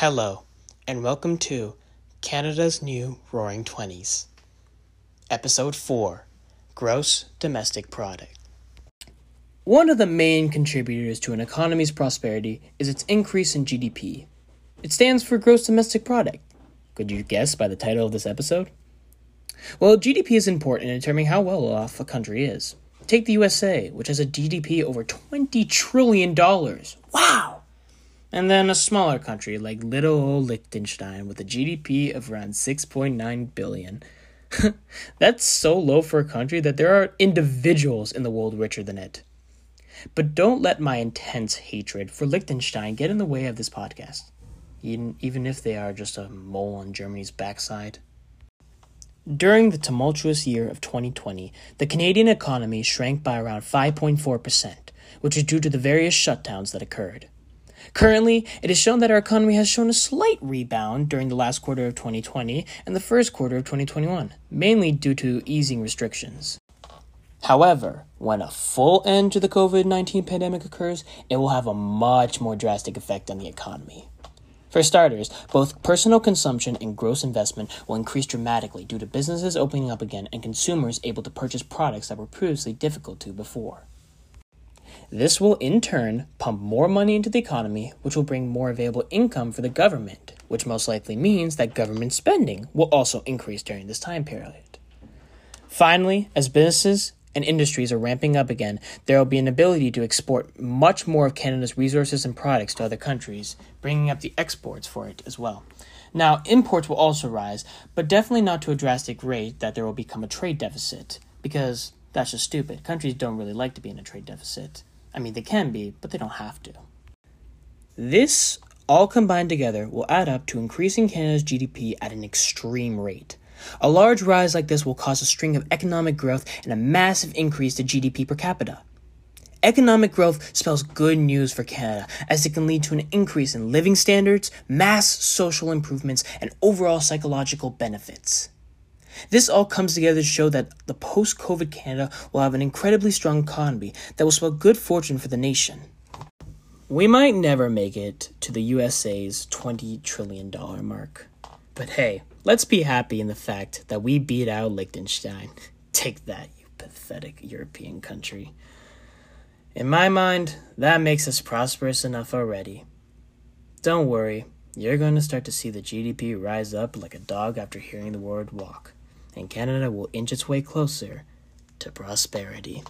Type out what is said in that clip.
Hello, and welcome to Canada's New Roaring Twenties, Episode 4 Gross Domestic Product. One of the main contributors to an economy's prosperity is its increase in GDP. It stands for Gross Domestic Product. Could you guess by the title of this episode? Well, GDP is important in determining how well off a country is. Take the USA, which has a GDP over $20 trillion. Wow! And then a smaller country like little old Liechtenstein with a GDP of around 6.9 billion. That's so low for a country that there are individuals in the world richer than it. But don't let my intense hatred for Liechtenstein get in the way of this podcast, even, even if they are just a mole on Germany's backside. During the tumultuous year of 2020, the Canadian economy shrank by around 5.4%, which is due to the various shutdowns that occurred. Currently, it is shown that our economy has shown a slight rebound during the last quarter of 2020 and the first quarter of 2021, mainly due to easing restrictions. However, when a full end to the COVID 19 pandemic occurs, it will have a much more drastic effect on the economy. For starters, both personal consumption and gross investment will increase dramatically due to businesses opening up again and consumers able to purchase products that were previously difficult to before. This will in turn pump more money into the economy, which will bring more available income for the government, which most likely means that government spending will also increase during this time period. Finally, as businesses and industries are ramping up again, there will be an ability to export much more of Canada's resources and products to other countries, bringing up the exports for it as well. Now, imports will also rise, but definitely not to a drastic rate that there will become a trade deficit, because that's just stupid. Countries don't really like to be in a trade deficit. I mean, they can be, but they don't have to. This, all combined together, will add up to increasing Canada's GDP at an extreme rate. A large rise like this will cause a string of economic growth and a massive increase to GDP per capita. Economic growth spells good news for Canada as it can lead to an increase in living standards, mass social improvements, and overall psychological benefits. This all comes together to show that the post COVID Canada will have an incredibly strong economy that will spell good fortune for the nation. We might never make it to the USA's $20 trillion mark. But hey, let's be happy in the fact that we beat out Liechtenstein. Take that, you pathetic European country. In my mind, that makes us prosperous enough already. Don't worry, you're going to start to see the GDP rise up like a dog after hearing the word walk and Canada will inch its way closer to prosperity.